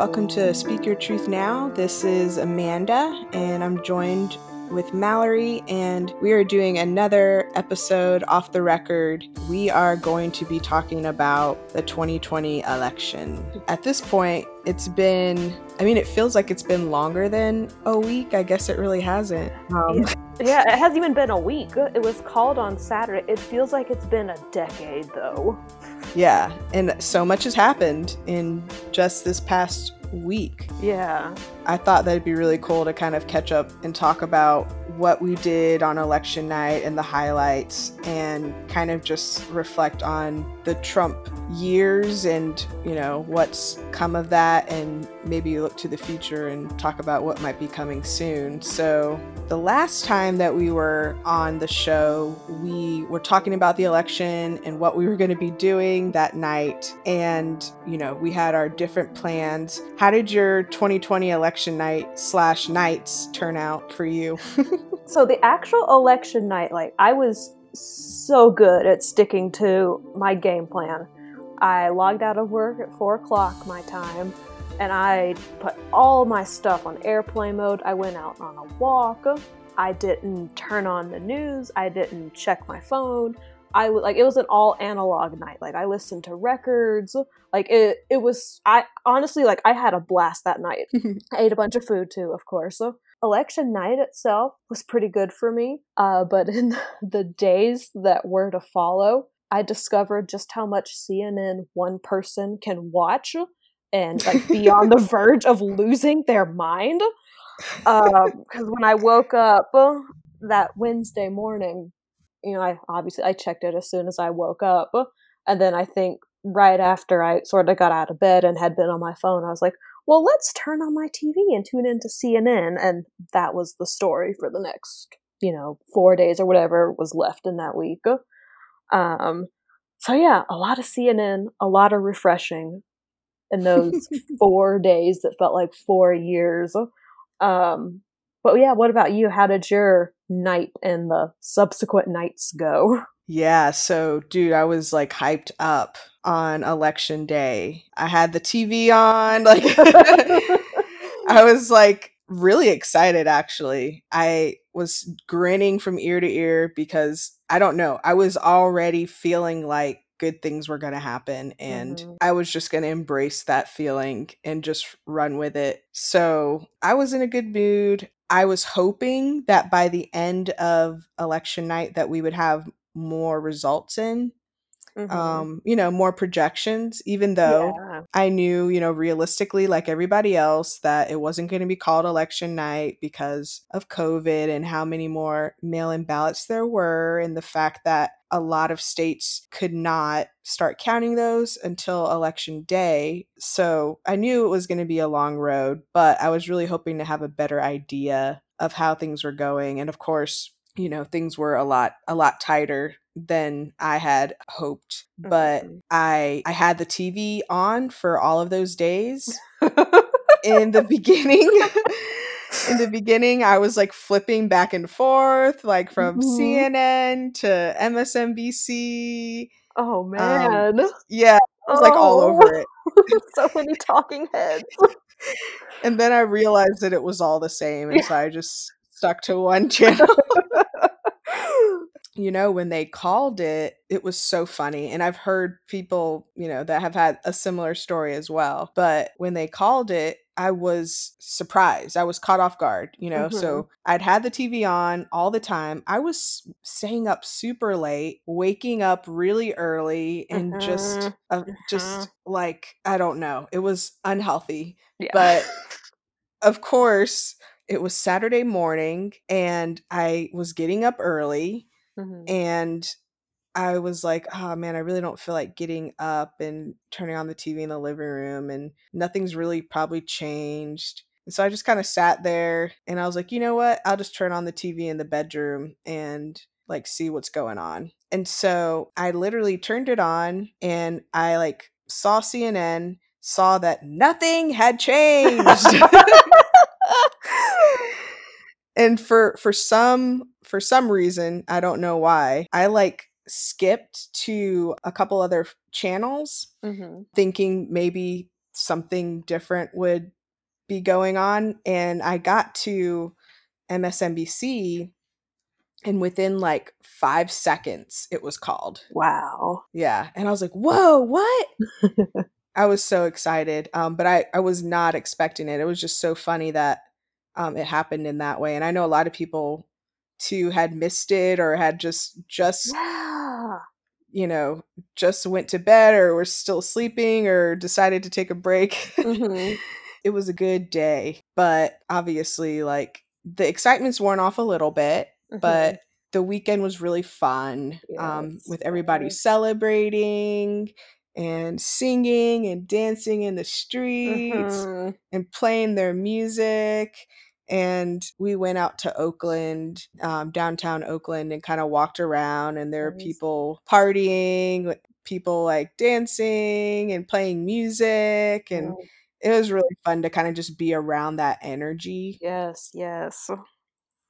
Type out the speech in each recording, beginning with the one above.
welcome to Speak Your Truth Now. This is Amanda, and I'm joined with Mallory, and we are doing another episode off the record. We are going to be talking about the 2020 election. At this point, it's been, I mean, it feels like it's been longer than a week. I guess it really hasn't. Um, Yeah, it hasn't even been a week. It was called on Saturday. It feels like it's been a decade, though. yeah, and so much has happened in just this past week. Yeah. I thought that'd be really cool to kind of catch up and talk about what we did on election night and the highlights and kind of just reflect on the Trump years and, you know, what's come of that and maybe look to the future and talk about what might be coming soon. So, the last time that we were on the show, we were talking about the election and what we were going to be doing that night. And, you know, we had our different plans. How did your 2020 election night slash nights turn out for you? So the actual election night, like I was so good at sticking to my game plan. I logged out of work at four o'clock my time, and I put all my stuff on airplane mode. I went out on a walk. I didn't turn on the news. I didn't check my phone. I like it was an all analog night. Like I listened to records. Like it it was I honestly like I had a blast that night. I ate a bunch of food too, of course. So election night itself was pretty good for me. Uh, but in the days that were to follow, I discovered just how much CNN one person can watch and like be on the verge of losing their mind. Because when I woke up uh, that Wednesday morning, you know, I obviously I checked it as soon as I woke up, and then I think right after I sort of got out of bed and had been on my phone, I was like, well, let's turn on my TV and tune into CNN. And that was the story for the next, you know, four days or whatever was left in that week. Um, so, yeah, a lot of CNN, a lot of refreshing in those four days that felt like four years. Um, but yeah, what about you? How did your night and the subsequent nights go? Yeah, so dude, I was like hyped up on election day. I had the TV on, like I was like really excited actually. I was grinning from ear to ear because I don't know, I was already feeling like good things were going to happen and Mhm. I was just going to embrace that feeling and just run with it. So, I was in a good mood. I was hoping that by the end of election night that we would have more results in Mhm. um you know more projections even though yeah. i knew you know realistically like everybody else that it wasn't going to be called election night because of covid and how many more mail-in ballots there were and the fact that a lot of states could not start counting those until election day so i knew it was going to be a long road but i was really hoping to have a better idea of how things were going and of course you know things were a lot a lot tighter than I had hoped. But Mhm. I I had the TV on for all of those days. In the beginning, in the beginning, I was like flipping back and forth, like from Mhm. CNN to MSNBC. oh man. Yeah, I was like all Oh. over it. so many talking heads. And then I realized that it was all the same, and so I just stuck to one channel. You know, when they called it, it was so funny. And I've heard people, you know, that have had a similar story as well. But when they called it, I was surprised. I was caught off guard, you know. So I'd had the TV on all the time. I was staying up super late, waking up really early, and just, Mhm, uh, just mhm. like, I don't know, it was unhealthy. Yeah. But of course, it was Saturday morning and I was getting up early Mhm. and I was like, oh man, I really don't feel like getting up and turning on the TV in the living room, and nothing's really probably changed. And so I just kind of sat there and I was like, you know what? I'll just turn on the TV in the bedroom and like see what's going on. And so I literally turned it on and I like saw CNN, saw that nothing had changed. and for for some for some reason i don't know why i like skipped to a couple other channels Mhm. thinking maybe something different would be going on. And I got to MSNBC and within like five seconds it was called wow yeah and i was like whoa what i was so excited um, but I, I was not expecting it it was just so funny that um, it happened in that way and i know a lot of people too had missed it or had just just yeah. you know just went to bed or were still sleeping or decided to take a break Mhm. it was a good day but obviously like the excitement's worn off a little bit Mhm. but the weekend was really fun um, with everybody celebrating and singing and dancing in the streets Mhm. and playing their music and we went out to oakland um, downtown oakland and kind of walked around and there were Nice. people partying people like dancing and playing music and Mm. it was really fun to kind of just be around that energy yes yes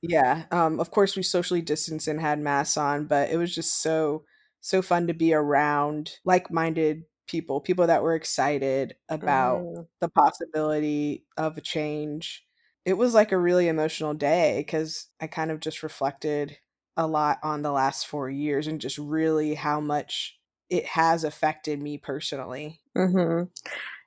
yeah. Um, of course we socially distanced and had masks on, but it was just so so fun to be around like-minded people, people that were excited about Mhm. the possibility of a change. It was like a really emotional day cuz I kind of just reflected a lot on the last 4 years and just really how much it has affected me personally. Mhm.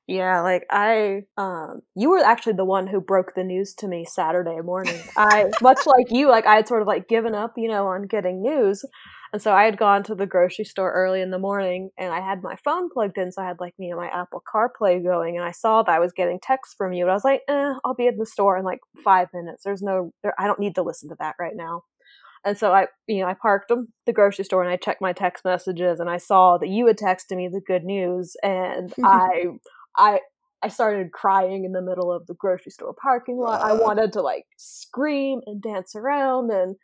Yeah, like I um you were actually the one who broke the news to me Saturday morning. I much like you, like I had sort of like given up, you know, on getting news. And so I had gone to the grocery store early in the morning and I had my phone plugged in, so I had like, you know, my Apple CarPlay going and I saw that I was getting texts from you. And I was like, eh, I'll be in the store in like five minutes. There's no there, I don't need to listen to that right now. And so I, you know, I parked at the grocery store and I checked my text messages and I saw that you had texted me the good news and I, I, I started crying in the middle of the grocery store parking lot. I wanted to like scream and dance around and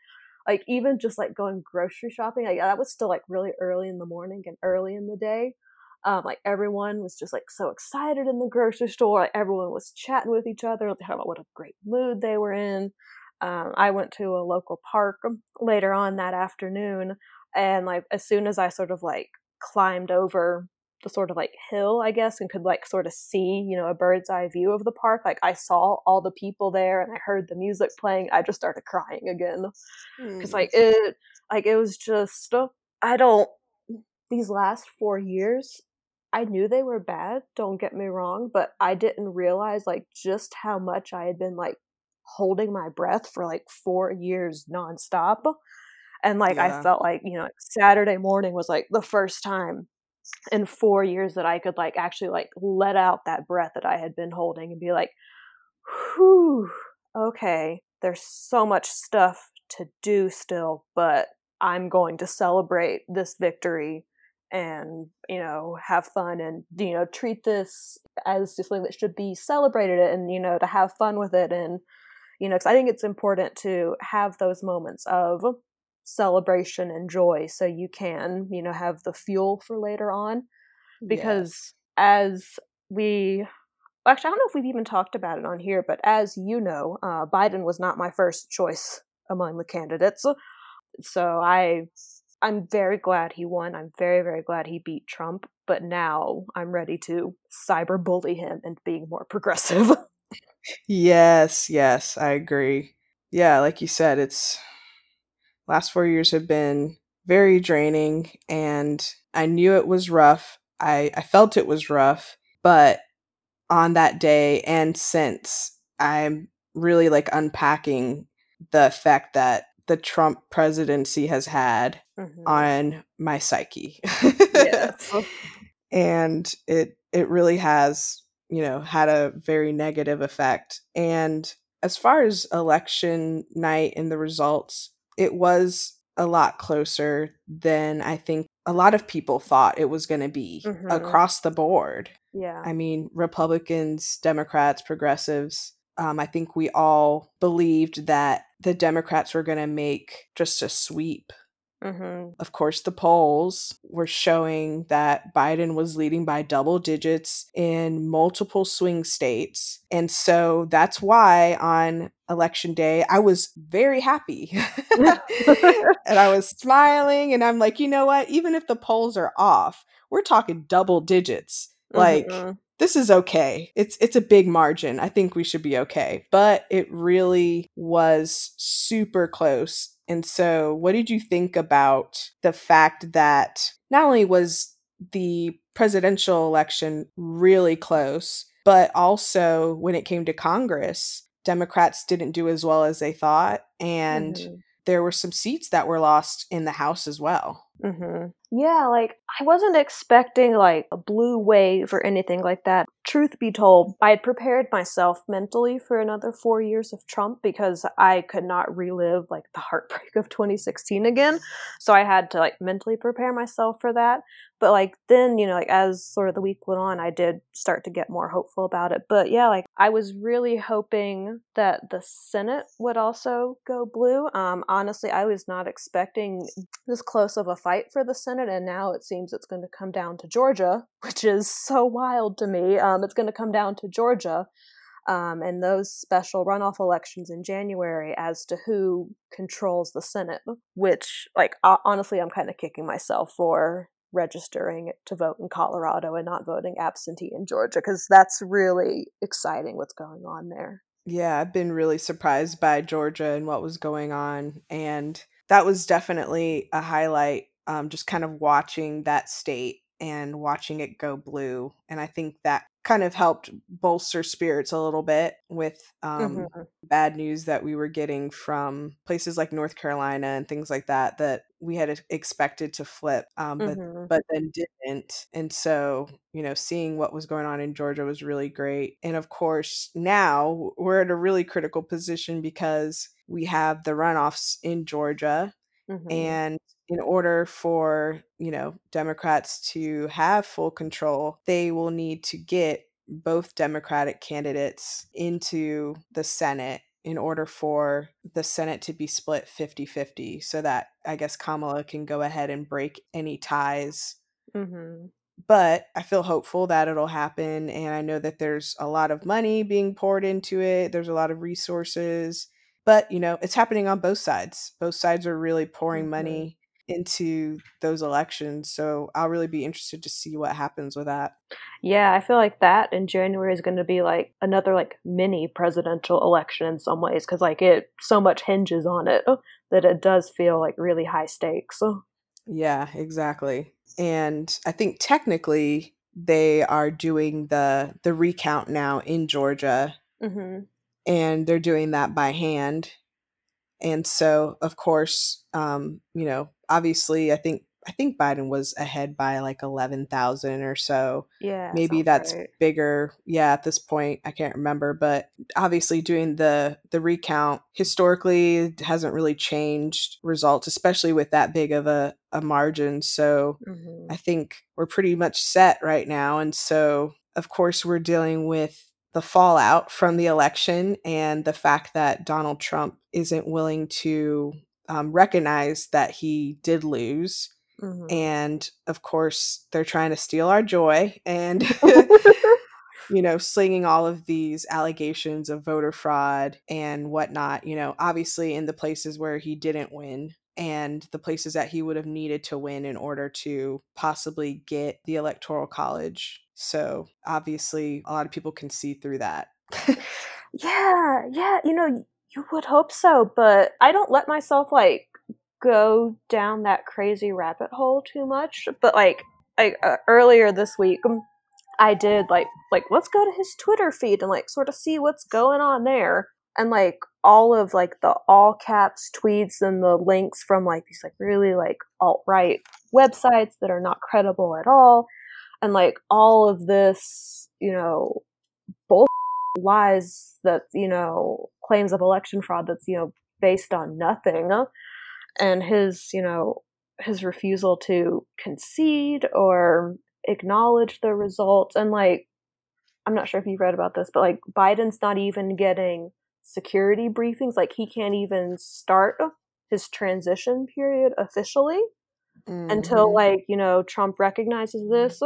like even just like going grocery shopping. Like that was still like really early in the morning and early in the day. Um, like everyone was just like so excited in the grocery store. Like everyone was chatting with each other, talking about what a great mood they were in um, I went to a local park later on that afternoon, and like as soon as I sort of like climbed over the sort of like hill, I guess, and could like sort of see, you know, a bird's eye view of the park, like I saw all the people there and I heard the music playing, I just started crying again because Mm. like it, like it was just I don't these last four years. I knew they were bad, don't get me wrong, but I didn't realize like just how much I had been like holding my breath for like four years nonstop. And like Yeah. I felt like, you know, Saturday morning was like the first time in four years that I could like actually like let out that breath that I had been holding and be like, whew, okay, there's so much stuff to do still, but I'm going to celebrate this victory and you know have fun and you know treat this as something that should be celebrated and you know to have fun with it. And you know because i think it's important to have those moments of celebration and joy so you can you know have the fuel for later on. Because as we actually i don't know if we've even talked about it on here but as you know uh, biden was not my first choice among the candidates. So i i'm very glad he won. I'm very very glad he beat trump but now i'm ready to cyber bully him and being more progressive. Yes, yes, I agree. Yeah, like you said, it's last 4 years have been very draining and I knew it was rough. I I felt it was rough, but on that day and since I'm really like unpacking the effect that the Trump presidency has had Mhm. on my psyche. yes and it it really has you know had a very negative effect and as far as election night and the results it was a lot closer than i think a lot of people thought it was going to be Mhm. across the board yeah i mean republicans democrats progressives um, i think we all believed that the democrats were going to make just a sweep hmm of course, the polls were showing that Biden was leading by double digits in multiple swing states. And so that's why on election day, I was very happy. and I was smiling, and I'm like, you know what? Even if the polls are off, we're talking double digits. Like, Mhm. this is okay. It's it's a big margin. I think we should be okay. But it really was super close. And so, what did you think about the fact that not only was the presidential election really close, but also when it came to Congress, Democrats didn't do as well as they thought. And mm-hmm. there were some seats that were lost in the House as well. Mm-hmm. Yeah, like I wasn't expecting like a blue wave or anything like that. Truth be told, I had prepared myself mentally for another four years of Trump because I could not relive like the heartbreak of 2016 again. So I had to like mentally prepare myself for that. But like then, you know, like as sort of the week went on, I did start to get more hopeful about it. But yeah, like I was really hoping that the Senate would also go blue. Um, honestly, I was not expecting this close of a fight for the Senate, and now it seems it's going to come down to Georgia, which is so wild to me. Um, it's going to come down to Georgia. Um, and those special runoff elections in January as to who controls the Senate, which, like, honestly, I'm kind of kicking myself for registering to vote in Colorado and not voting absentee in Georgia because that's really exciting what's going on there. Yeah, I've been really surprised by Georgia and what was going on. And that was definitely a highlight, um, just kind of watching that state and watching it go blue. And I think that kind of helped bolster spirits a little bit with um, mm-hmm. bad news that we were getting from places like North Carolina and things like that that we had expected to flip, um, but mm-hmm. but then didn't. And so you know, seeing what was going on in Georgia was really great. And of course, now we're at a really critical position because we have the runoffs in Georgia. Mm-hmm. And in order for, you know, Democrats to have full control, they will need to get both Democratic candidates into the Senate in order for the Senate to be split 50 50 so that I guess Kamala can go ahead and break any ties. Mm-hmm. But I feel hopeful that it'll happen. And I know that there's a lot of money being poured into it, there's a lot of resources. But, you know, it's happening on both sides. Both sides are really pouring mm-hmm. money into those elections. So I'll really be interested to see what happens with that. Yeah, I feel like that in January is going to be like another like mini presidential election in some ways because like it so much hinges on it that it does feel like really high stakes. Yeah, exactly. And I think technically they are doing the the recount now in Georgia. Mm-hmm. And they're doing that by hand and so, of course, um, you know, obviously, I think I think Biden was ahead by like eleven thousand or so. Yeah, maybe that's right. bigger. Yeah, at this point, I can't remember, but obviously, doing the the recount historically hasn't really changed results, especially with that big of a a margin. So, mm-hmm. I think we're pretty much set right now, and so of course, we're dealing with the fallout from the election and the fact that Donald Trump isn't willing to um, recognize that he did lose. Mm-hmm. And of course, they're trying to steal our joy and, you know, slinging all of these allegations of voter fraud and whatnot, you know, obviously in the places where he didn't win and the places that he would have needed to win in order to possibly get the electoral college so obviously, a lot of people can see through that. yeah, yeah, you know, you would hope so, but I don't let myself like go down that crazy rabbit hole too much. But like, uh, earlier this week, um, I did like like let's go to his Twitter feed and like sort of see what's going on there. And like all of like the all caps tweets and the links from like these like really like alt right websites that are not credible at all and like all of this, you know, bull lies that, you know, claims of election fraud that's, you know, based on nothing. And his, you know, his refusal to concede or acknowledge the results. And like, I'm not sure if you've read about this, but like Biden's not even getting security briefings. Like he can't even start his transition period officially mm-hmm. until like you know Trump recognizes this,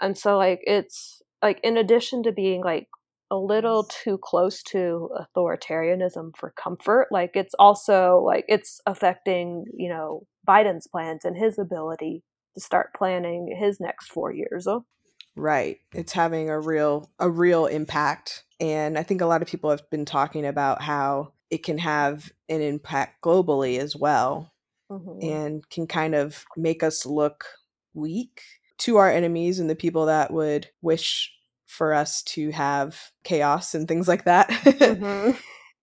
and so like it's like in addition to being like a little too close to authoritarianism for comfort like it's also like it's affecting you know biden's plans and his ability to start planning his next four years Right. It's having a real a real impact. And I think a lot of people have been talking about how it can have an impact globally as well Mhm. and can kind of make us look weak to our enemies and the people that would wish for us to have chaos and things like that. Mhm.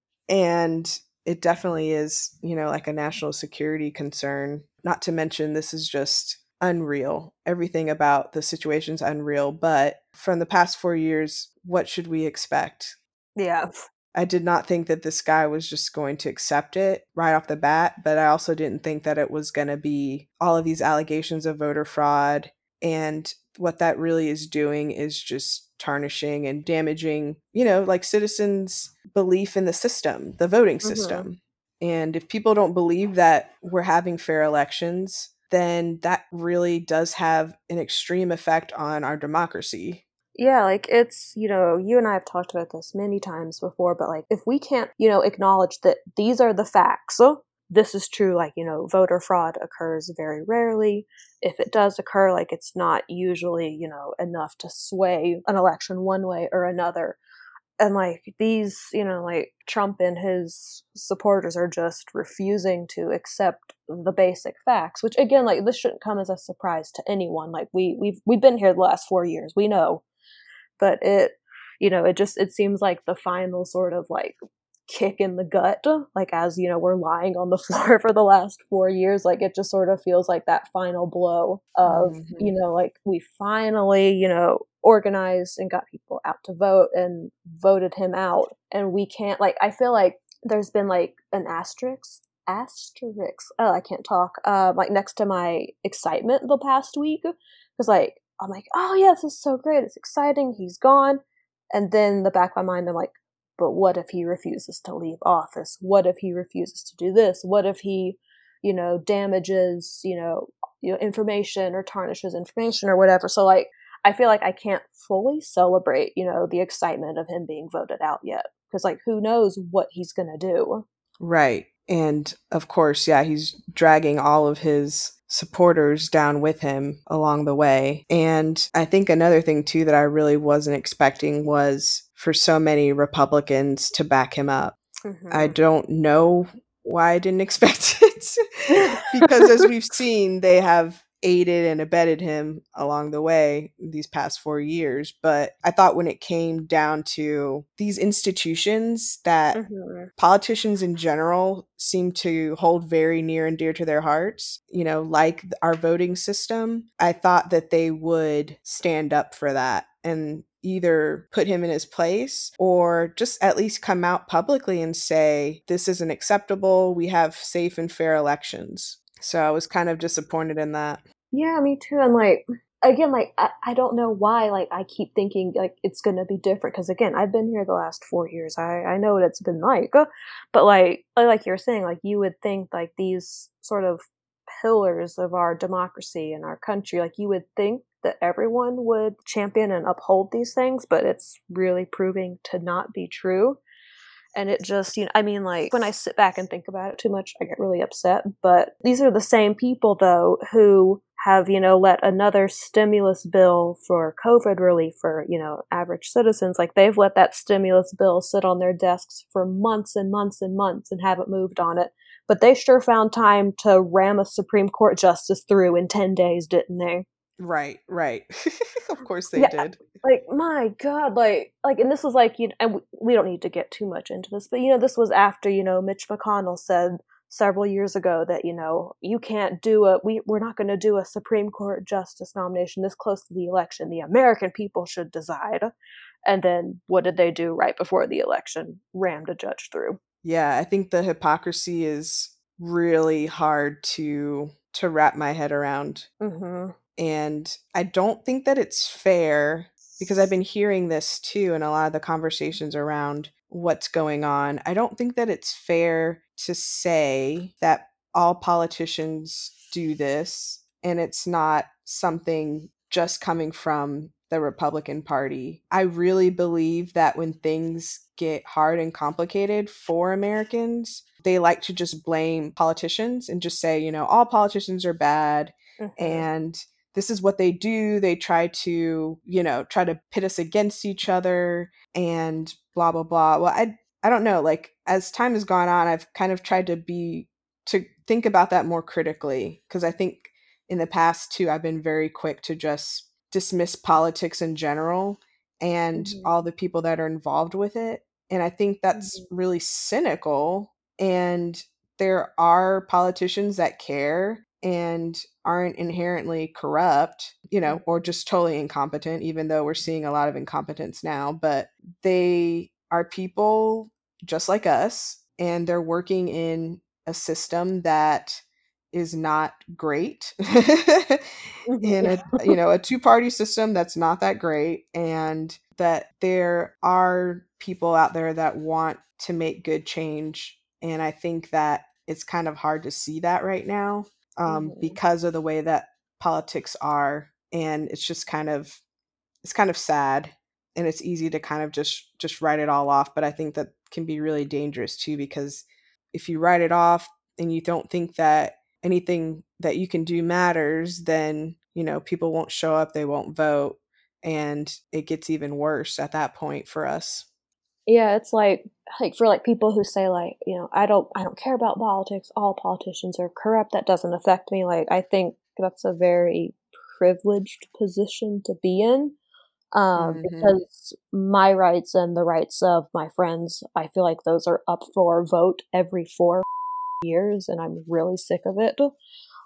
and it definitely is, you know, like a national security concern. Not to mention, this is just unreal. Everything about the situation's unreal. But from the past four years, what should we expect? Yeah. I did not think that this guy was just going to accept it right off the bat, but I also didn't think that it was going to be all of these allegations of voter fraud. And what that really is doing is just tarnishing and damaging, you know, like citizens' belief in the system, the voting Mhm. system. And if people don't believe that we're having fair elections, then that really does have an extreme effect on our democracy. Yeah, like it's, you know, you and I have talked about this many times before, but like if we can't, you know, acknowledge that these are the facts, so this is true, like, you know, voter fraud occurs very rarely. If it does occur, like, it's not usually, you know, enough to sway an election one way or another. And like these, you know, like Trump and his supporters are just refusing to accept the basic facts, which again, like this shouldn't come as a surprise to anyone. Like we we've we've been here the last four years. We know but it you know it just it seems like the final sort of like kick in the gut like as you know we're lying on the floor for the last four years like it just sort of feels like that final blow of Mhm. you know like we finally you know organized and got people out to vote and voted him out and we can't like i feel like there's been like an asterisk asterisk oh i can't talk uh like next to my excitement the past week because like I'm like, oh yeah, this is so great. It's exciting. He's gone. And then the back of my mind, I'm like, but what if he refuses to leave office? What if he refuses to do this? What if he, you know, damages, you know, you know, information or tarnishes information or whatever? So like, I feel like I can't fully celebrate, you know, the excitement of him being voted out yet because like, who knows what he's gonna do? Right. And of course, yeah, he's dragging all of his supporters down with him along the way. And I think another thing, too, that I really wasn't expecting was for so many Republicans to back him up. I Mhm. don't know why I didn't expect it because, as we've seen, they have aided and abetted him along the way these past four years. But I thought when it came down to these institutions that Mhm. politicians in general seem to hold very near and dear to their hearts, you know, like our voting system, I thought that they would stand up for that and either put him in his place or just at least come out publicly and say, this isn't acceptable. We have safe and fair elections. So I was kind of disappointed in that. Yeah, me too. And like again, like I, I don't know why like I keep thinking like it's gonna be different because again, I've been here the last four years. I I know what it's been like, but like like you're saying, like you would think like these sort of pillars of our democracy and our country, like you would think that everyone would champion and uphold these things, but it's really proving to not be true. And it just you know i mean like when i sit back and think about it too much i get really upset. But these are the same people though who have you know let another stimulus bill for covid relief for you know average citizens like they've let that stimulus bill sit on their desks for months and months and months and haven't moved on it. But they sure found time to ram a supreme court justice through in 10 days didn't they Right, right. of course they Yeah, did. like my god like like and this was like you know and we, we don't need to get too much into this but you know this was after you know mitch mcconnell said several years ago that you know you can't do a we, we're not going to do a supreme court justice nomination this close to the election the american people should decide and then what did they do right before the election rammed a judge through Yeah, I think the hypocrisy is really hard to to wrap my head around. mm-hmm. And I don't think that it's fair because I've been hearing this too in a lot of the conversations around what's going on. I don't think that it's fair to say that all politicians do this and it's not something just coming from the Republican Party. I really believe that when things get hard and complicated for Americans, they like to just blame politicians and just say, you know, all politicians are bad Mhm. and this is what they do. They try to, you know, try to pit us against each other and blah blah blah. Well, I I don't know, like as time has gone on, I've kind of tried to be to think about that more critically because I think in the past too I've been very quick to just dismiss politics in general and mm-hmm. all the people that are involved with it. And I think that's mm-hmm. really cynical and there are politicians that care and aren't inherently corrupt, you mm-hmm. know, or just totally incompetent, even though we're seeing a lot of incompetence now. But they are people just like us, and they're working in a system that is not great mm-hmm. in a you know a two party system that's not that great and that there are people out there that want to make good change and i think that it's kind of hard to see that right now um, mm-hmm. because of the way that politics are and it's just kind of it's kind of sad and it's easy to kind of just just write it all off but i think that can be really dangerous too because if you write it off and you don't think that anything that you can do matters then you know people won't show up they won't vote and it gets even worse at that point for us yeah it's like like for like people who say like you know i don't i don't care about politics. All politicians are corrupt. That doesn't affect me. Like i think that's a very privileged position to be in um, mm-hmm. because my rights and the rights of my friends i feel like those are up for vote every four years and i'm really sick of it.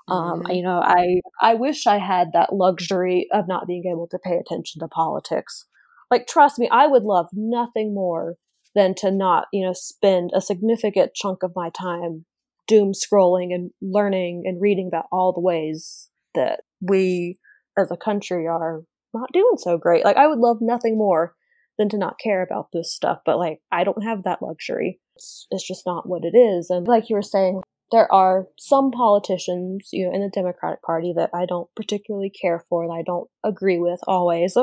Um, mm-hmm. you know i i wish i had that luxury of not being able to pay attention to politics like trust me i would love nothing more than to not you know spend a significant chunk of my time doom scrolling and learning and reading about all the ways that we as a country are not doing so great. Like i would love nothing more than to not care about this stuff but like i don't have that luxury. It's, it's just not what it is. And like you were saying there are some politicians you know in the democratic party that i don't particularly care for and i don't agree with always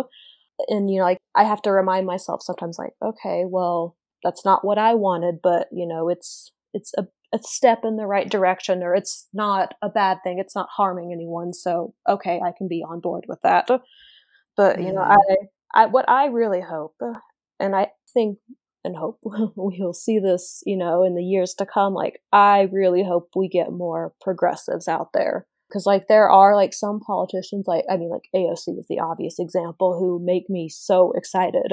and you know like i have to remind myself sometimes like okay well that's not what i wanted but you know it's it's a, a step in the right direction or it's not a bad thing it's not harming anyone so okay i can be on board with that but you know mm-hmm. i i what i really hope and i think and hope we'll see this you know in the years to come like i really hope we get more progressives out there because like there are like some politicians like i mean like aoc is the obvious example who make me so excited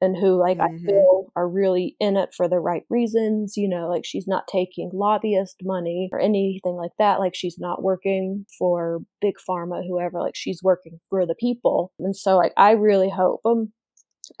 and who like mm-hmm. i feel are really in it for the right reasons you know like she's not taking lobbyist money or anything like that like she's not working for big pharma whoever like she's working for the people and so like i really hope um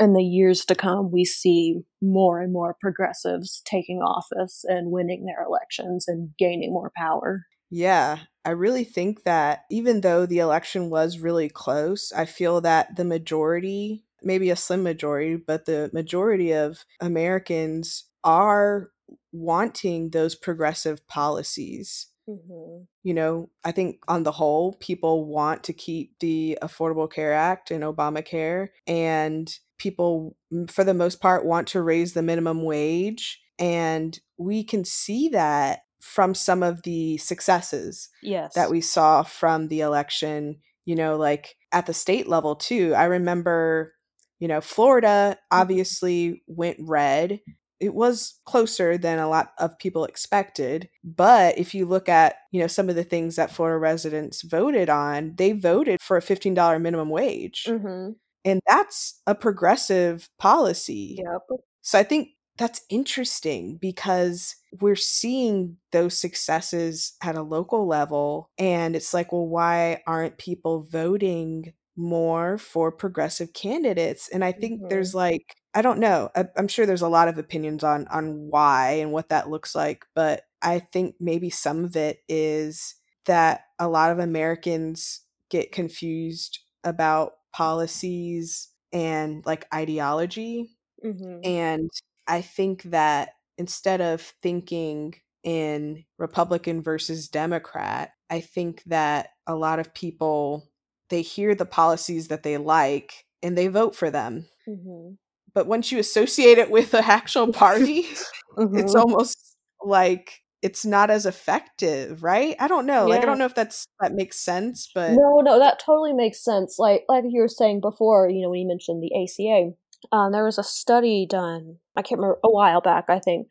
in the years to come we see more and more progressives taking office and winning their elections and gaining more power yeah, I really think that even though the election was really close, I feel that the majority, maybe a slim majority, but the majority of Americans are wanting those progressive policies. Mm-hmm. You know, I think on the whole, people want to keep the Affordable Care Act and Obamacare, and people, for the most part, want to raise the minimum wage. And we can see that from some of the successes yes. that we saw from the election, you know, like at the state level too. I remember, you know, Florida mm-hmm. obviously went red. It was closer than a lot of people expected. But if you look at, you know, some of the things that Florida residents voted on, they voted for a $15 minimum wage. Mm-hmm. And that's a progressive policy. Yep. So I think that's interesting because we're seeing those successes at a local level. And it's like, well, why aren't people voting more for progressive candidates? And I think mm-hmm. there's like, I don't know. I, I'm sure there's a lot of opinions on on why and what that looks like, but I think maybe some of it is that a lot of Americans get confused about policies and like ideology. Mm-hmm. And I think that instead of thinking in Republican versus Democrat, I think that a lot of people they hear the policies that they like and they vote for them. Mm-hmm. But once you associate it with the actual party, mm-hmm. it's almost like it's not as effective, right? I don't know. Like I don't know if that's that makes sense, but No, no, that totally makes sense. Like like you were saying before, you know, when you mentioned the ACA, um, there was a study done. I can't remember a while back, I think,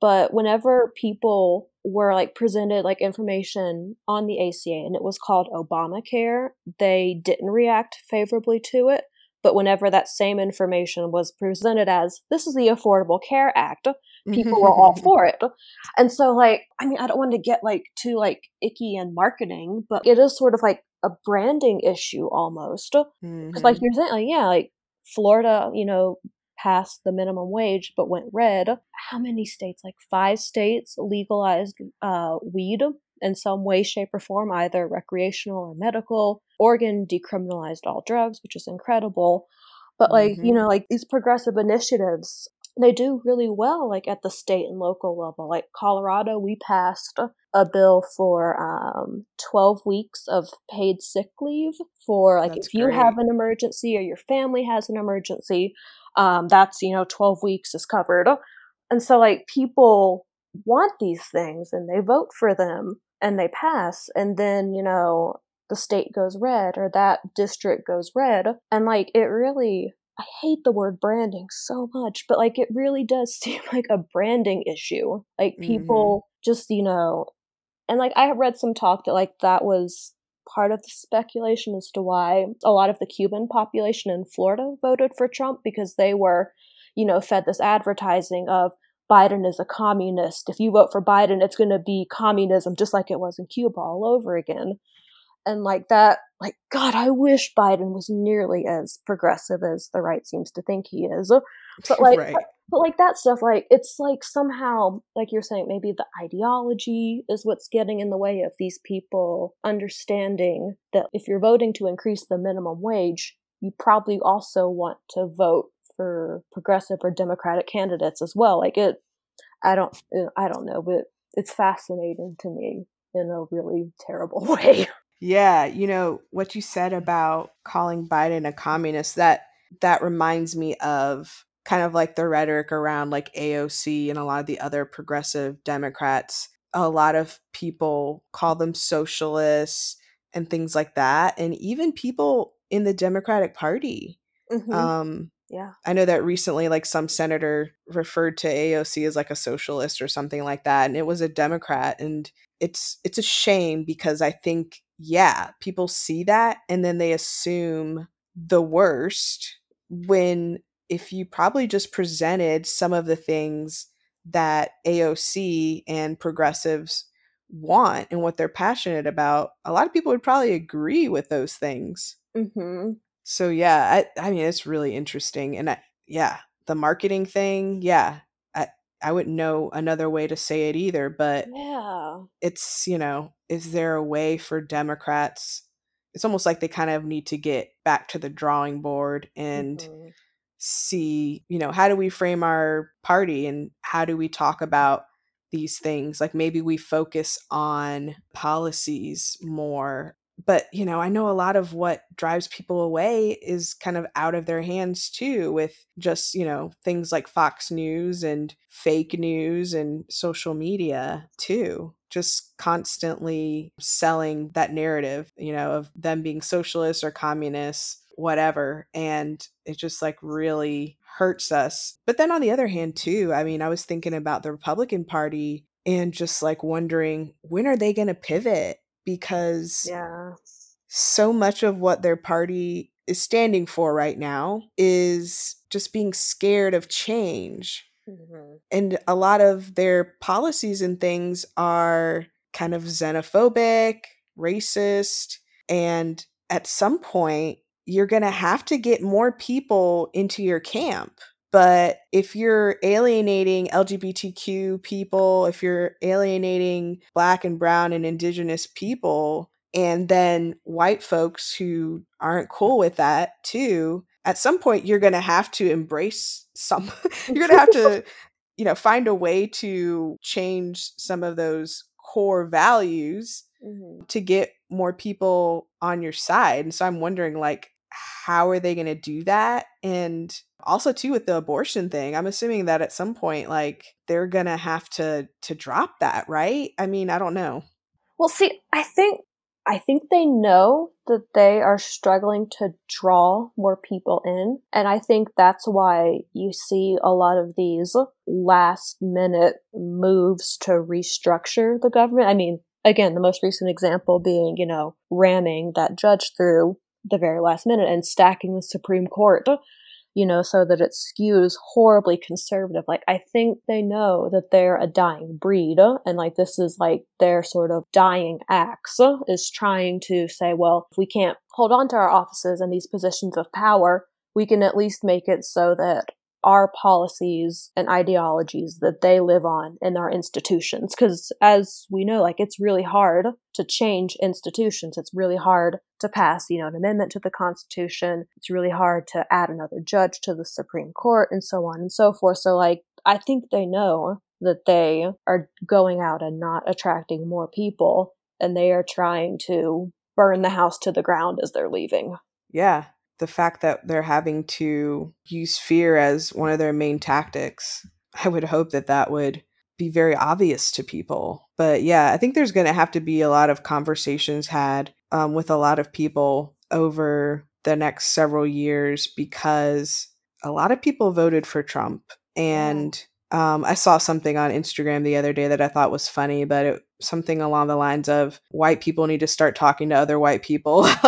but whenever people were like presented like information on the ACA and it was called Obamacare, they didn't react favorably to it. But whenever that same information was presented as this is the Affordable Care Act, people were all for it. And so like I mean I don't want to get like too like icky and marketing, but it is sort of like a branding issue almost. Because mm-hmm. like you're saying, like, yeah, like Florida, you know, passed the minimum wage but went red. How many states? Like five states legalized uh, weed in some way, shape, or form, either recreational or medical. Oregon decriminalized all drugs, which is incredible. But like, mm-hmm. you know, like these progressive initiatives, they do really well, like at the state and local level. Like Colorado, we passed a bill for um, 12 weeks of paid sick leave for like that's if you great. have an emergency or your family has an emergency um, that's you know 12 weeks is covered and so like people want these things and they vote for them and they pass and then you know the state goes red or that district goes red and like it really I hate the word branding so much, but like it really does seem like a branding issue. Like people mm-hmm. just, you know, and like I have read some talk that like that was part of the speculation as to why a lot of the Cuban population in Florida voted for Trump because they were, you know, fed this advertising of Biden is a communist. If you vote for Biden, it's going to be communism just like it was in Cuba all over again. And like that, like, God, I wish Biden was nearly as progressive as the right seems to think he is. But like, right but like that stuff like it's like somehow like you're saying maybe the ideology is what's getting in the way of these people understanding that if you're voting to increase the minimum wage you probably also want to vote for progressive or democratic candidates as well. Like it i don't i don't know but it's fascinating to me in a really terrible way. Yeah you know what you said about calling biden a communist that that reminds me of kind of like the rhetoric around like AOC and a lot of the other progressive Democrats. A lot of people call them socialists and things like that. And even people in the Democratic Party. Mm-hmm. Um, yeah. I know that recently, like some senator referred to AOC as like a socialist or something like that. And it was a Democrat. And it's it's a shame because I think, yeah, people see that and then they assume the worst when if you probably just presented some of the things that AOC and progressives want and what they're passionate about, a lot of people would probably agree with those things. Mm-hmm. So yeah, I, I mean it's really interesting, and I, yeah, the marketing thing, yeah, I I wouldn't know another way to say it either, but yeah, it's you know, is there a way for Democrats? It's almost like they kind of need to get back to the drawing board and. Mm-hmm see, you know, how do we frame our party and how do we talk about these things? Like maybe we focus on policies more. But, you know, I know a lot of what drives people away is kind of out of their hands too, with just, you know, things like Fox News and fake news and social media too just constantly selling that narrative, you know, of them being socialists or communists whatever and it just like really hurts us. But then on the other hand too i mean i was thinking about the republican party and just like wondering when are they going to pivot? Because yeah. so much of what their party is standing for right now is just being scared of change. Mm-hmm. and a lot of their policies and things are kind of xenophobic racist and at some point you're going to have to get more people into your camp. But if you're alienating LGBTQ people, if you're alienating black and brown and indigenous people, and then white folks who aren't cool with that too, at some point you're going to have to embrace some, you're going to have to, you know, find a way to change some of those core values mm-hmm. to get more people on your side. And so I'm wondering, like, how are they going to do that? And Also too with the abortion thing, I'm assuming that at some point like they're going to have to to drop that, right? I mean, I don't know. Well, see, I think I think they know that they are struggling to draw more people in. And I think that's why you see a lot of these last minute moves to restructure the government. I mean, again, the most recent example being, you know, ramming that judge through the very last minute and stacking the Supreme Court you know, so that it skews horribly conservative. Like, I think they know that they're a dying breed, and like this is like their sort of dying axe is trying to say, well, if we can't hold on to our offices and these positions of power, we can at least make it so that our policies and ideologies that they live on in our institutions. Because as we know, like it's really hard to change institutions. It's really hard to pass, you know, an amendment to the Constitution. It's really hard to add another judge to the Supreme Court and so on and so forth. So, like, I think they know that they are going out and not attracting more people, and they are trying to burn the house to the ground as they're leaving. Yeah, the fact that they're having to use fear as one of their main tactics, I would hope that that would be very obvious to people. But yeah, I think there's going to have to be a lot of conversations had um, with a lot of people over the next several years because a lot of people voted for Trump. And um, I saw something on Instagram the other day that I thought was funny, but it, something along the lines of white people need to start talking to other white people.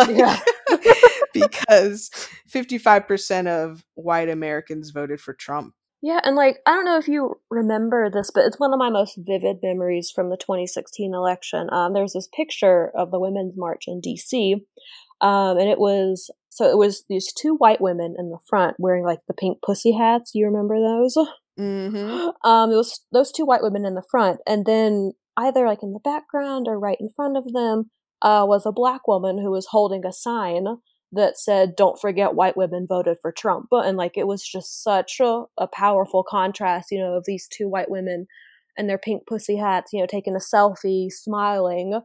because 55% of white Americans voted for Trump. Yeah, and like, I don't know if you remember this, but it's one of my most vivid memories from the 2016 election. Um, there's this picture of the Women's March in DC, um, and it was so it was these two white women in the front wearing like the pink pussy hats. You remember those? Mm-hmm. Um, it was those two white women in the front, and then either like in the background or right in front of them uh, was a black woman who was holding a sign that said, don't forget white women voted for Trump. And like, it was just such a, a powerful contrast, you know, of these two white women and their pink pussy hats, you know, taking a selfie, smiling,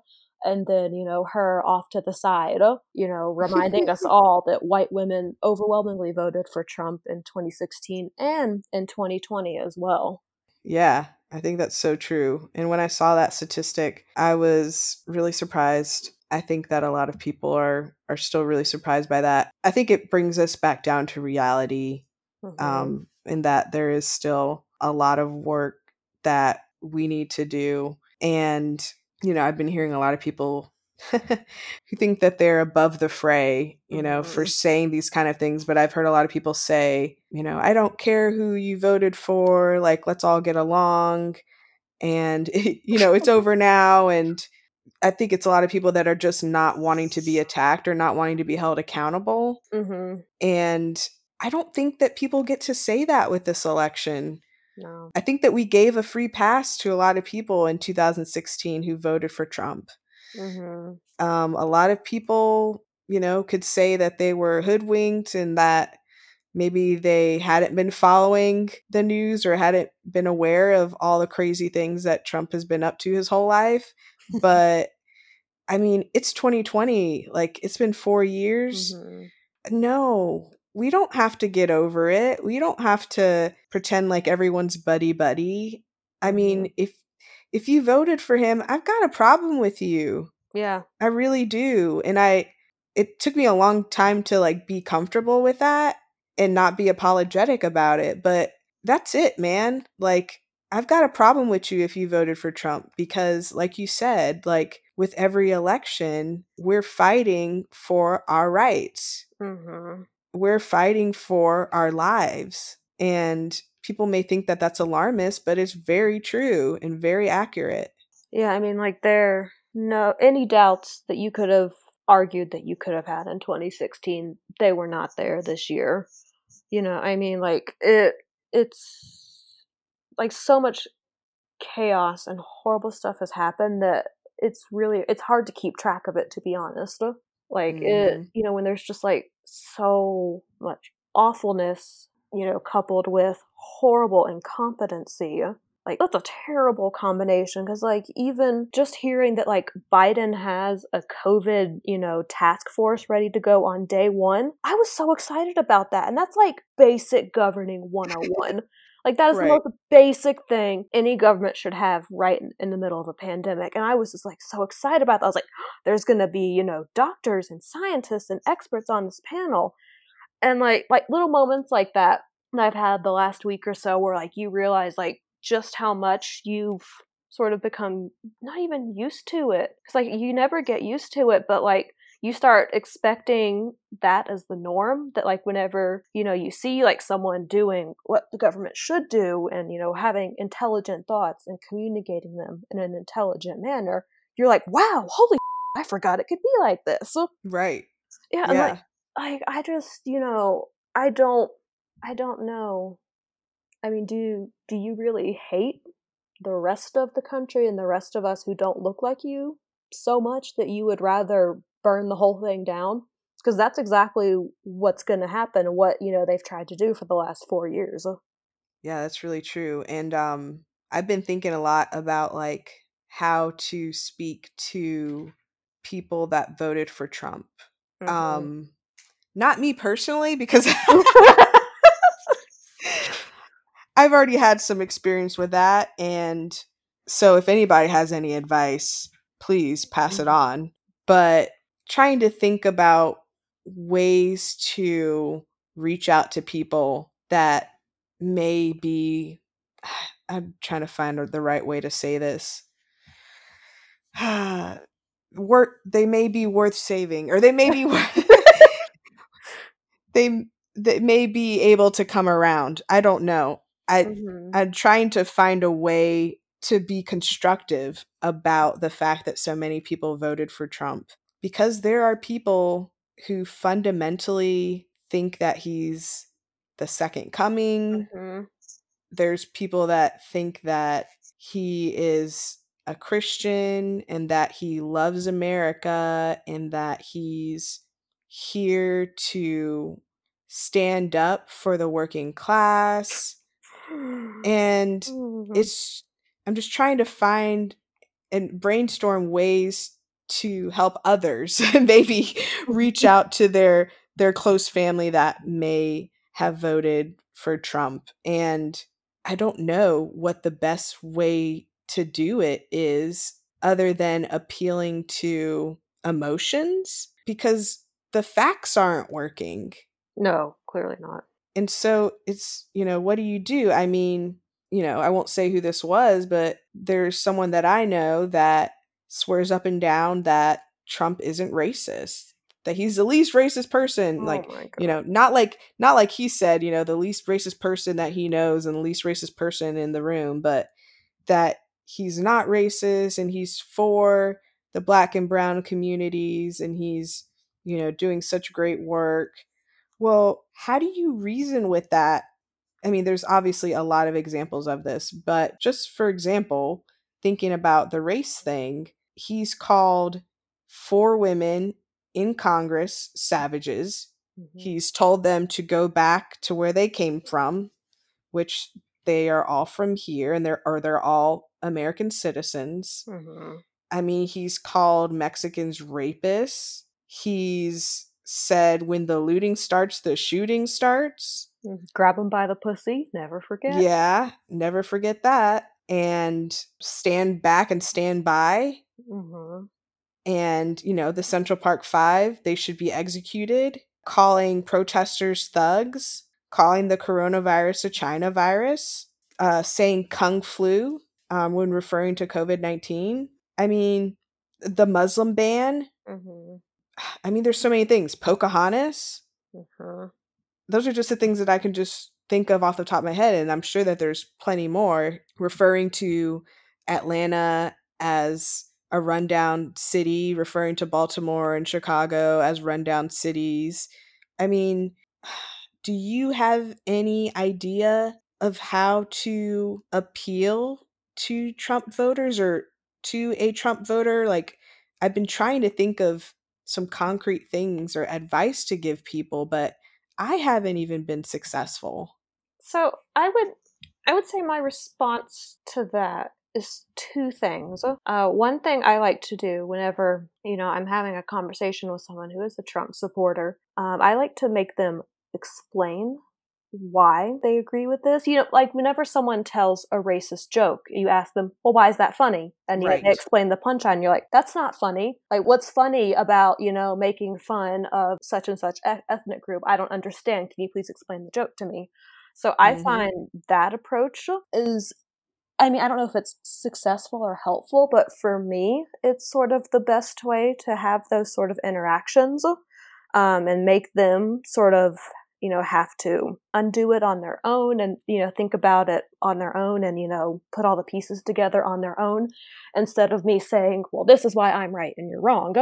and then, you know, her off to the side, you know, reminding us all that white women overwhelmingly voted for Trump in 2016 and in 2020 as well. Yeah, I think that's so true. And when I saw that statistic, I was really surprised I think that a lot of people are are still really surprised by that. I think it brings us back down to reality, mm-hmm. um, in that there is still a lot of work that we need to do. And you know, I've been hearing a lot of people who think that they're above the fray, you know, mm-hmm. for saying these kind of things. But I've heard a lot of people say, you know, I don't care who you voted for, like, let's all get along. And, you know, it's over now. And I think it's a lot of people that are just not wanting to be attacked or not wanting to be held accountable. Mm-hmm. And I don't think that people get to say that with this election. No. I think that we gave a free pass to a lot of people in 2016 who voted for Trump. Mm-hmm. Um, a lot of people, you know, could say that they were hoodwinked and that maybe they hadn't been following the news or hadn't been aware of all the crazy things that Trump has been up to his whole life. But I mean, it's 2020. Like, it's been four years. Mm-hmm. No, we don't have to get over it. We don't have to pretend like everyone's buddy buddy. I mean, mm-hmm. if if you voted for him, I've got a problem with you. Yeah. I really do. And I it took me a long time to like be comfortable with that and not be apologetic about it, but that's it, man. Like I've got a problem with you if you voted for Trump because like you said, like with every election, we're fighting for our rights. Mm-hmm. We're fighting for our lives. And people may think that that's alarmist, but it's very true and very accurate. Yeah, I mean, like, there no any doubts that you could have argued that you could have had in 2016, they were not there this year. You know, I mean, like, it it's like so much chaos and horrible stuff has happened that it's really it's hard to keep track of it to be honest like mm-hmm. it you know when there's just like so much awfulness you know coupled with horrible incompetency like that's a terrible combination because like even just hearing that like biden has a covid you know task force ready to go on day one i was so excited about that and that's like basic governing 101 like that is right. the most basic thing any government should have right in, in, the middle of a pandemic. And I was just like so excited about that. I was like, there's gonna be, you know, doctors and scientists and experts on this panel. And like like little moments like that that I've had the last week or so where like you realize like just how much you've sort of become not even used to it. Cause like you never get used to it, but like you start expecting that as the norm that like whenever you know you see like someone doing what the government should do and you know having intelligent thoughts and communicating them in an intelligent manner you're like wow holy i forgot it could be like this. Right. Yeah, yeah. like I, I just you know i don't i don't know. I mean do do you really hate the rest of the country and the rest of us who don't look like you so much that you would rather burn the whole thing down because that's exactly what's going to happen and what you know they've tried to do for the last four years yeah that's really true and um i've been thinking a lot about like how to speak to people that voted for trump mm-hmm. um not me personally because i've already had some experience with that and so if anybody has any advice please pass it mm-hmm. on but trying to think about ways to reach out to people that may be I'm trying to find the right way to say this. worth they may be worth saving or they may be they they may be able to come around. I don't know. I mm-hmm. I'm trying to find a way to be constructive about the fact that so many people voted for Trump because there are people who fundamentally think that he's the second coming. Mm-hmm. There's people that think that he is a Christian and that he loves America and that he's here to stand up for the working class. And mm-hmm. it's, I'm just trying to find and brainstorm ways to help others maybe reach out to their their close family that may have voted for Trump and I don't know what the best way to do it is other than appealing to emotions because the facts aren't working. No, clearly not. And so it's, you know, what do you do? I mean, you know, I won't say who this was, but there's someone that I know that swears up and down that Trump isn't racist that he's the least racist person oh like you know not like not like he said you know the least racist person that he knows and the least racist person in the room but that he's not racist and he's for the black and brown communities and he's you know doing such great work. Well how do you reason with that? I mean there's obviously a lot of examples of this but just for example thinking about the race thing he's called four women in Congress savages. Mm-hmm. He's told them to go back to where they came from, which they are all from here and they're or they're all American citizens. Mm-hmm. I mean, he's called Mexicans rapists. He's said when the looting starts, the shooting starts. Mm, grab them by the pussy, never forget. Yeah, never forget that. And stand back and stand by. Mm-hmm. And, you know, the Central Park Five, they should be executed, calling protesters thugs, calling the coronavirus a China virus, uh, saying kung flu um, when referring to COVID 19. I mean, the Muslim ban. Mm-hmm. I mean, there's so many things. Pocahontas. Mm-hmm. Those are just the things that I can just think of off the top of my head. And I'm sure that there's plenty more referring to Atlanta as a rundown city, referring to Baltimore and Chicago as rundown cities. I mean, do you have any idea of how to appeal to Trump voters or to a Trump voter? Like, I've been trying to think of some concrete things or advice to give people, but I haven't even been successful. So I would I would say my response to that is two things. Uh, one thing I like to do whenever you know I'm having a conversation with someone who is a Trump supporter, um, I like to make them explain why they agree with this. You know, like whenever someone tells a racist joke, you ask them, "Well, why is that funny?" And you Right. they explain the punchline. You're like, "That's not funny. Like, what's funny about you know making fun of such and such ethnic group? I don't understand. Can you please explain the joke to me?" So I Mhm. find that approach is. I mean, I don't know if it's successful or helpful, but for me, it's sort of the best way to have those sort of interactions um, and make them sort of you know have to undo it on their own and you know think about it on their own and you know put all the pieces together on their own instead of me saying well this is why i'm right and you're wrong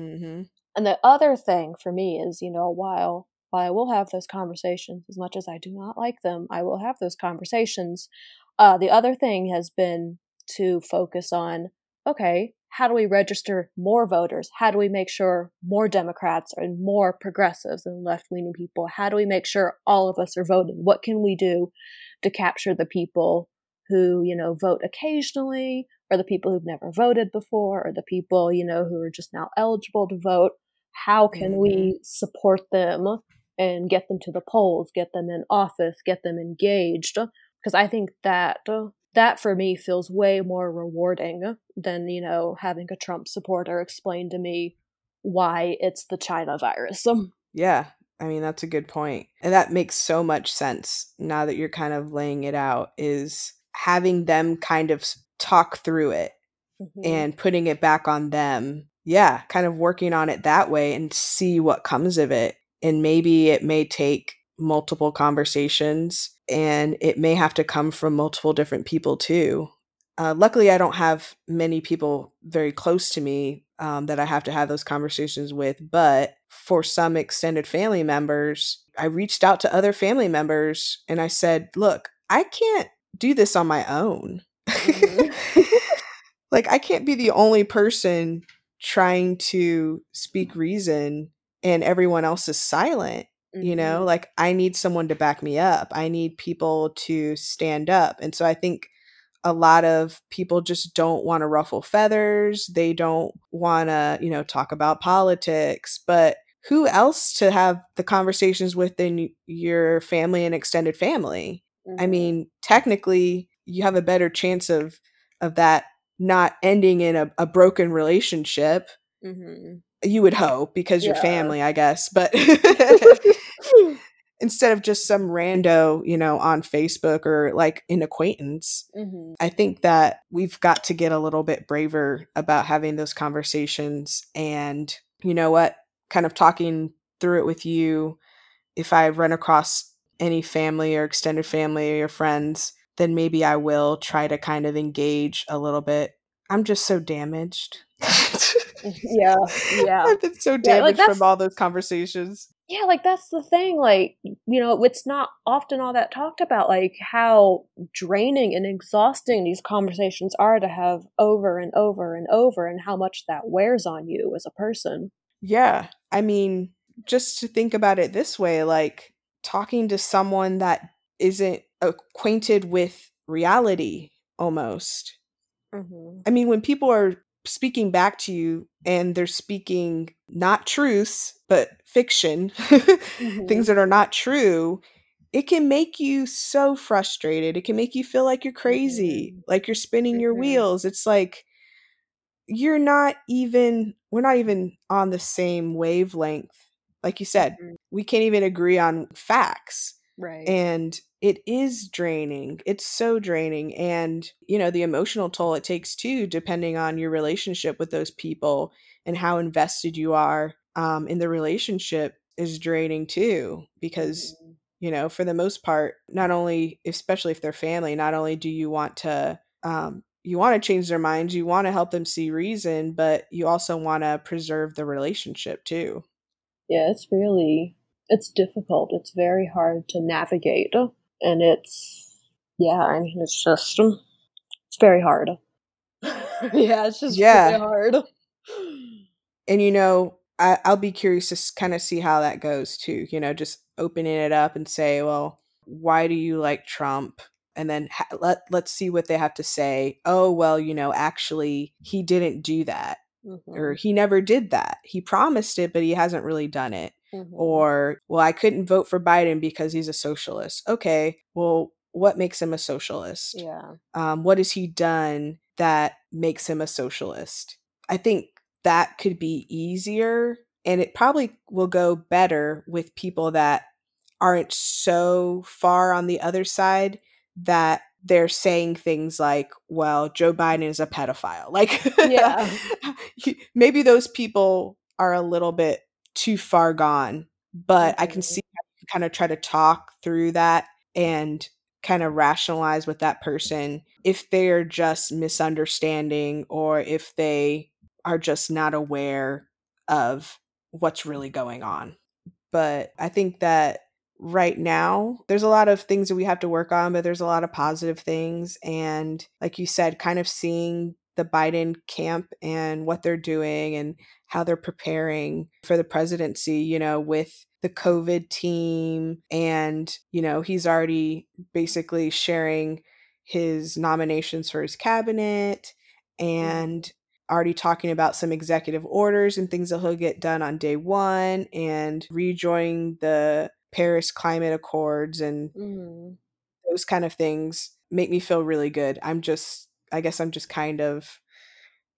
Mm-hmm. and the other thing for me is you know while while i will have those conversations as much as i do not like them i will have those conversations uh, the other thing has been to focus on okay how do we register more voters? How do we make sure more democrats and more progressives and left-leaning people? How do we make sure all of us are voting? What can we do to capture the people who you know vote occasionally or the people who've never voted before or the people you know who are just now eligible to vote? How can we support them and get them to the polls get them in office get them engaged because i think that that for me feels way more rewarding than you know having a trump supporter explain to me why it's the china virus Yeah, I mean that's a good point. And that makes so much sense now that you're kind of laying it out is having them kind of talk through it Mhm. and putting it back on them. Yeah, kind of working on it that way and see what comes of it. And maybe it may take multiple conversations and it may have to come from multiple different people too. Uh, luckily, I don't have many people very close to me um, that I have to have those conversations with. But for some extended family members, I reached out to other family members and I said, look, I can't do this on my own. Mhm. like, I can't be the only person trying to speak reason and everyone else is silent. You know, like I need someone to back me up. I need people to stand up. And so I think a lot of people just don't want to ruffle feathers. They don't want to, you know, talk about politics. But who else to have the conversations within y- your family and extended family? I Mhm. mean, technically, you have a better chance of of that not ending in a, a broken relationship. Mhm. You would hope because you're family, I guess. But instead of just some rando, you know, on Facebook or like an acquaintance. Mhm. I think that we've got to get a little bit braver about having those conversations. And you know what? Kind of talking through it with you. If I run across any family or extended family or your friends, then maybe I will try to kind of engage a little bit. I'm just so damaged. Yeah, yeah. I've been so Yeah, like, damaged from all those conversations. Yeah, like that's the thing. Like, you know, it's not often all that talked about, like how draining and exhausting these conversations are to have over and over and over, and how much that wears on you as a person. Yeah. I mean, just to think about it this way, like talking to someone that isn't acquainted with reality almost. Mm-hmm. I mean, when people are speaking back to you and they're speaking not truths, but fiction, things that are not true, it can make you so frustrated. It can make you feel like you're crazy, like you're spinning your Mhm. wheels. It's like you're not even, we're not even on the same wavelength. Like you said, Mhm. we can't even agree on facts Right. and it is draining it's so draining and you know the emotional toll it takes too depending on your relationship with those people and how invested you are um, in the relationship is draining too because Mhm. you know for the most part not only especially if they're family not only do you want to um, you want to change their minds you want to help them see reason but you also want to preserve the relationship too yeah, it's really it's difficult. It's very hard to navigate, and it's yeah. I mean, it's just um, it's very hard. yeah, it's just Yeah. really hard. and you know I, i'll be curious to kind of see how that goes too you know just opening it up and say well why do you like trump and then ha- let let's see what they have to say oh well you know actually he didn't do that Mm-hmm. or he never did that he promised it but he hasn't really done it Mhm. or well i couldn't vote for biden because he's a socialist okay well what makes him a socialist yeah. um, what has he done that makes him a socialist i think that could be easier and it probably will go better with people that aren't so far on the other side that they're saying things like well joe biden is a pedophile like Yeah. maybe those people are a little bit too far gone but i can see how you kind of try to talk through that and kind of rationalize with that person if they're just misunderstanding or if they are just not aware of what's really going on. But I think that right now there's a lot of things that we have to work on, but there's a lot of positive things. And like you said, kind of seeing the Biden camp and what they're doing and how they're preparing for the presidency, you know, with the COVID team. And, you know, he's already basically sharing his nominations for his cabinet and already talking about some executive orders and things that he'll get done on day one and rejoining the Paris Climate Accords and Mhm. those kind of things make me feel really good. I'm just I guess I'm just kind of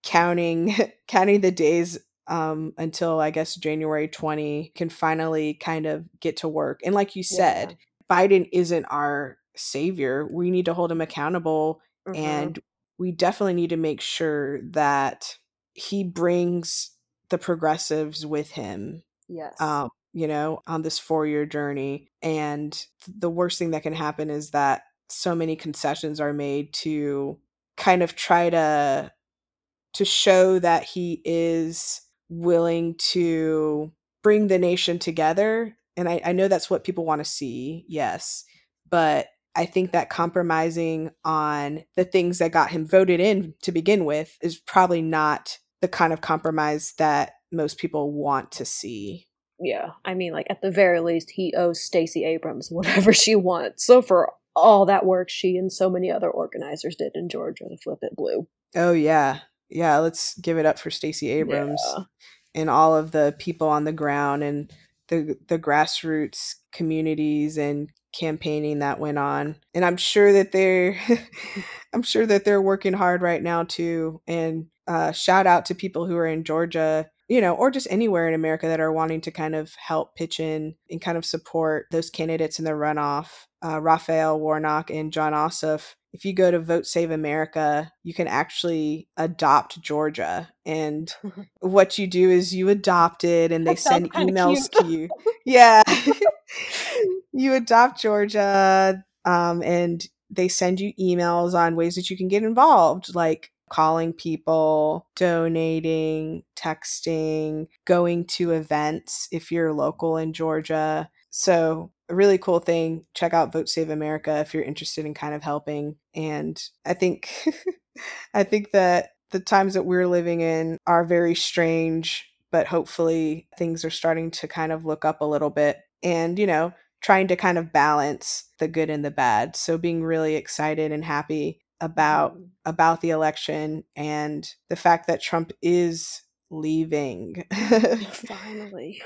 counting counting the days um until I guess January 20 can finally kind of get to work. And like you said, Biden isn't our savior. We need to hold him accountable Mhm. and we definitely need to make sure that he brings the progressives with him yes. um, you know, on this four year journey. And th- the worst thing that can happen is that so many concessions are made to kind of try to to show that he is willing to bring the nation together. And I, I know that's what people want to see, yes. But I think that compromising on the things that got him voted in to begin with is probably not the kind of compromise that most people want to see. yeah. I mean, like at the very least, he owes Stacey Abrams whatever she wants. So for all that work she and so many other organizers did in Georgia to flip it blue. Oh yeah. Yeah, let's give it up for Stacey Abrams Yeah. and all of the people on the ground and the the grassroots communities and campaigning that went on. And I'm sure that they're I'm sure that they're working hard right now too. And uh shout out to people who are in Georgia, you know, or just anywhere in America that are wanting to kind of help pitch in and kind of support those candidates in the runoff. Uh, Raphael Warnock and Jon Ossoff if you go to Vote Save America, you can actually adopt Georgia. And what you do is you adopt it and they send emails cute. to you. Yeah. you adopt Georgia um, and they send you emails on ways that you can get involved, like calling people, donating, texting, going to events if you're local in Georgia. So, a really cool thing. Check out Vote Save America if you're interested in kind of helping. And I think I think that the times that we're living in are very strange, but hopefully things are starting to kind of look up a little bit. And, you know, trying to kind of balance the good and the bad. So being really excited and happy about Mhm. about the election and the fact that Trump is leaving. Finally.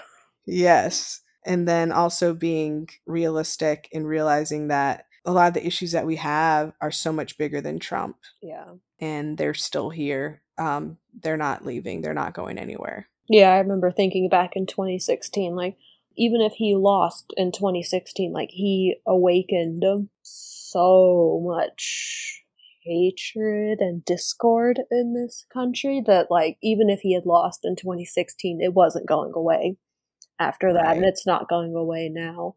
yes. And then also being realistic and realizing that a lot of the issues that we have are so much bigger than Trump Yeah. and they're still here. Um, they're not leaving, they're not going anywhere. Yeah, I remember thinking back in 2016, like, even if he lost in 2016, like, he awakened so much hatred and discord in this country that, like, even if he had lost in 2016, it wasn't going away after that, and it's not going away now.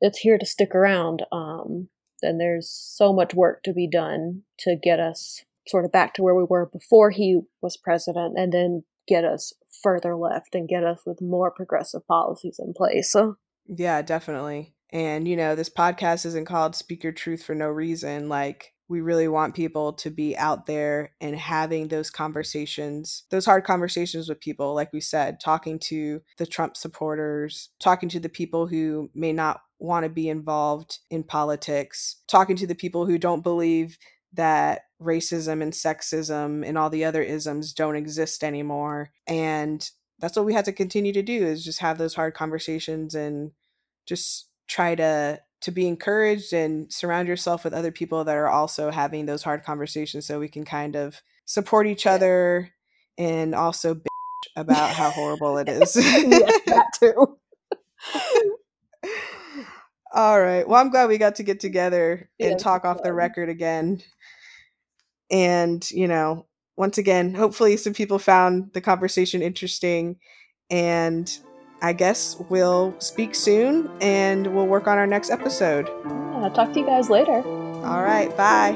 It's here to stick around, um, and there's so much work to be done to get us sort of back to where we were before he was president, and then get us further left and get us with more progressive policies in place. So, Yeah, definitely. And, you know, this podcast isn't called Speak Your Truth for no reason. Like, we really want people to be out there and having those conversations, those hard conversations with people, like we said, talking to the Trump supporters, talking to the people who may not want to be involved in politics, talking to the people who don't believe that racism and sexism and all the other isms don't exist anymore. And that's what we had to continue to do is just have those hard conversations and just try to to be encouraged and surround yourself with other people that are also having those hard conversations so we can kind of support each other and also bitch about how horrible it is. yes, that too. All right. Well, I'm glad we got to get together and Yeah, talk off the record again. And, you know, once again, hopefully some people found the conversation interesting. And I guess we'll speak soon and we'll work on our next episode. Yeah, talk to you guys later. All right. Bye.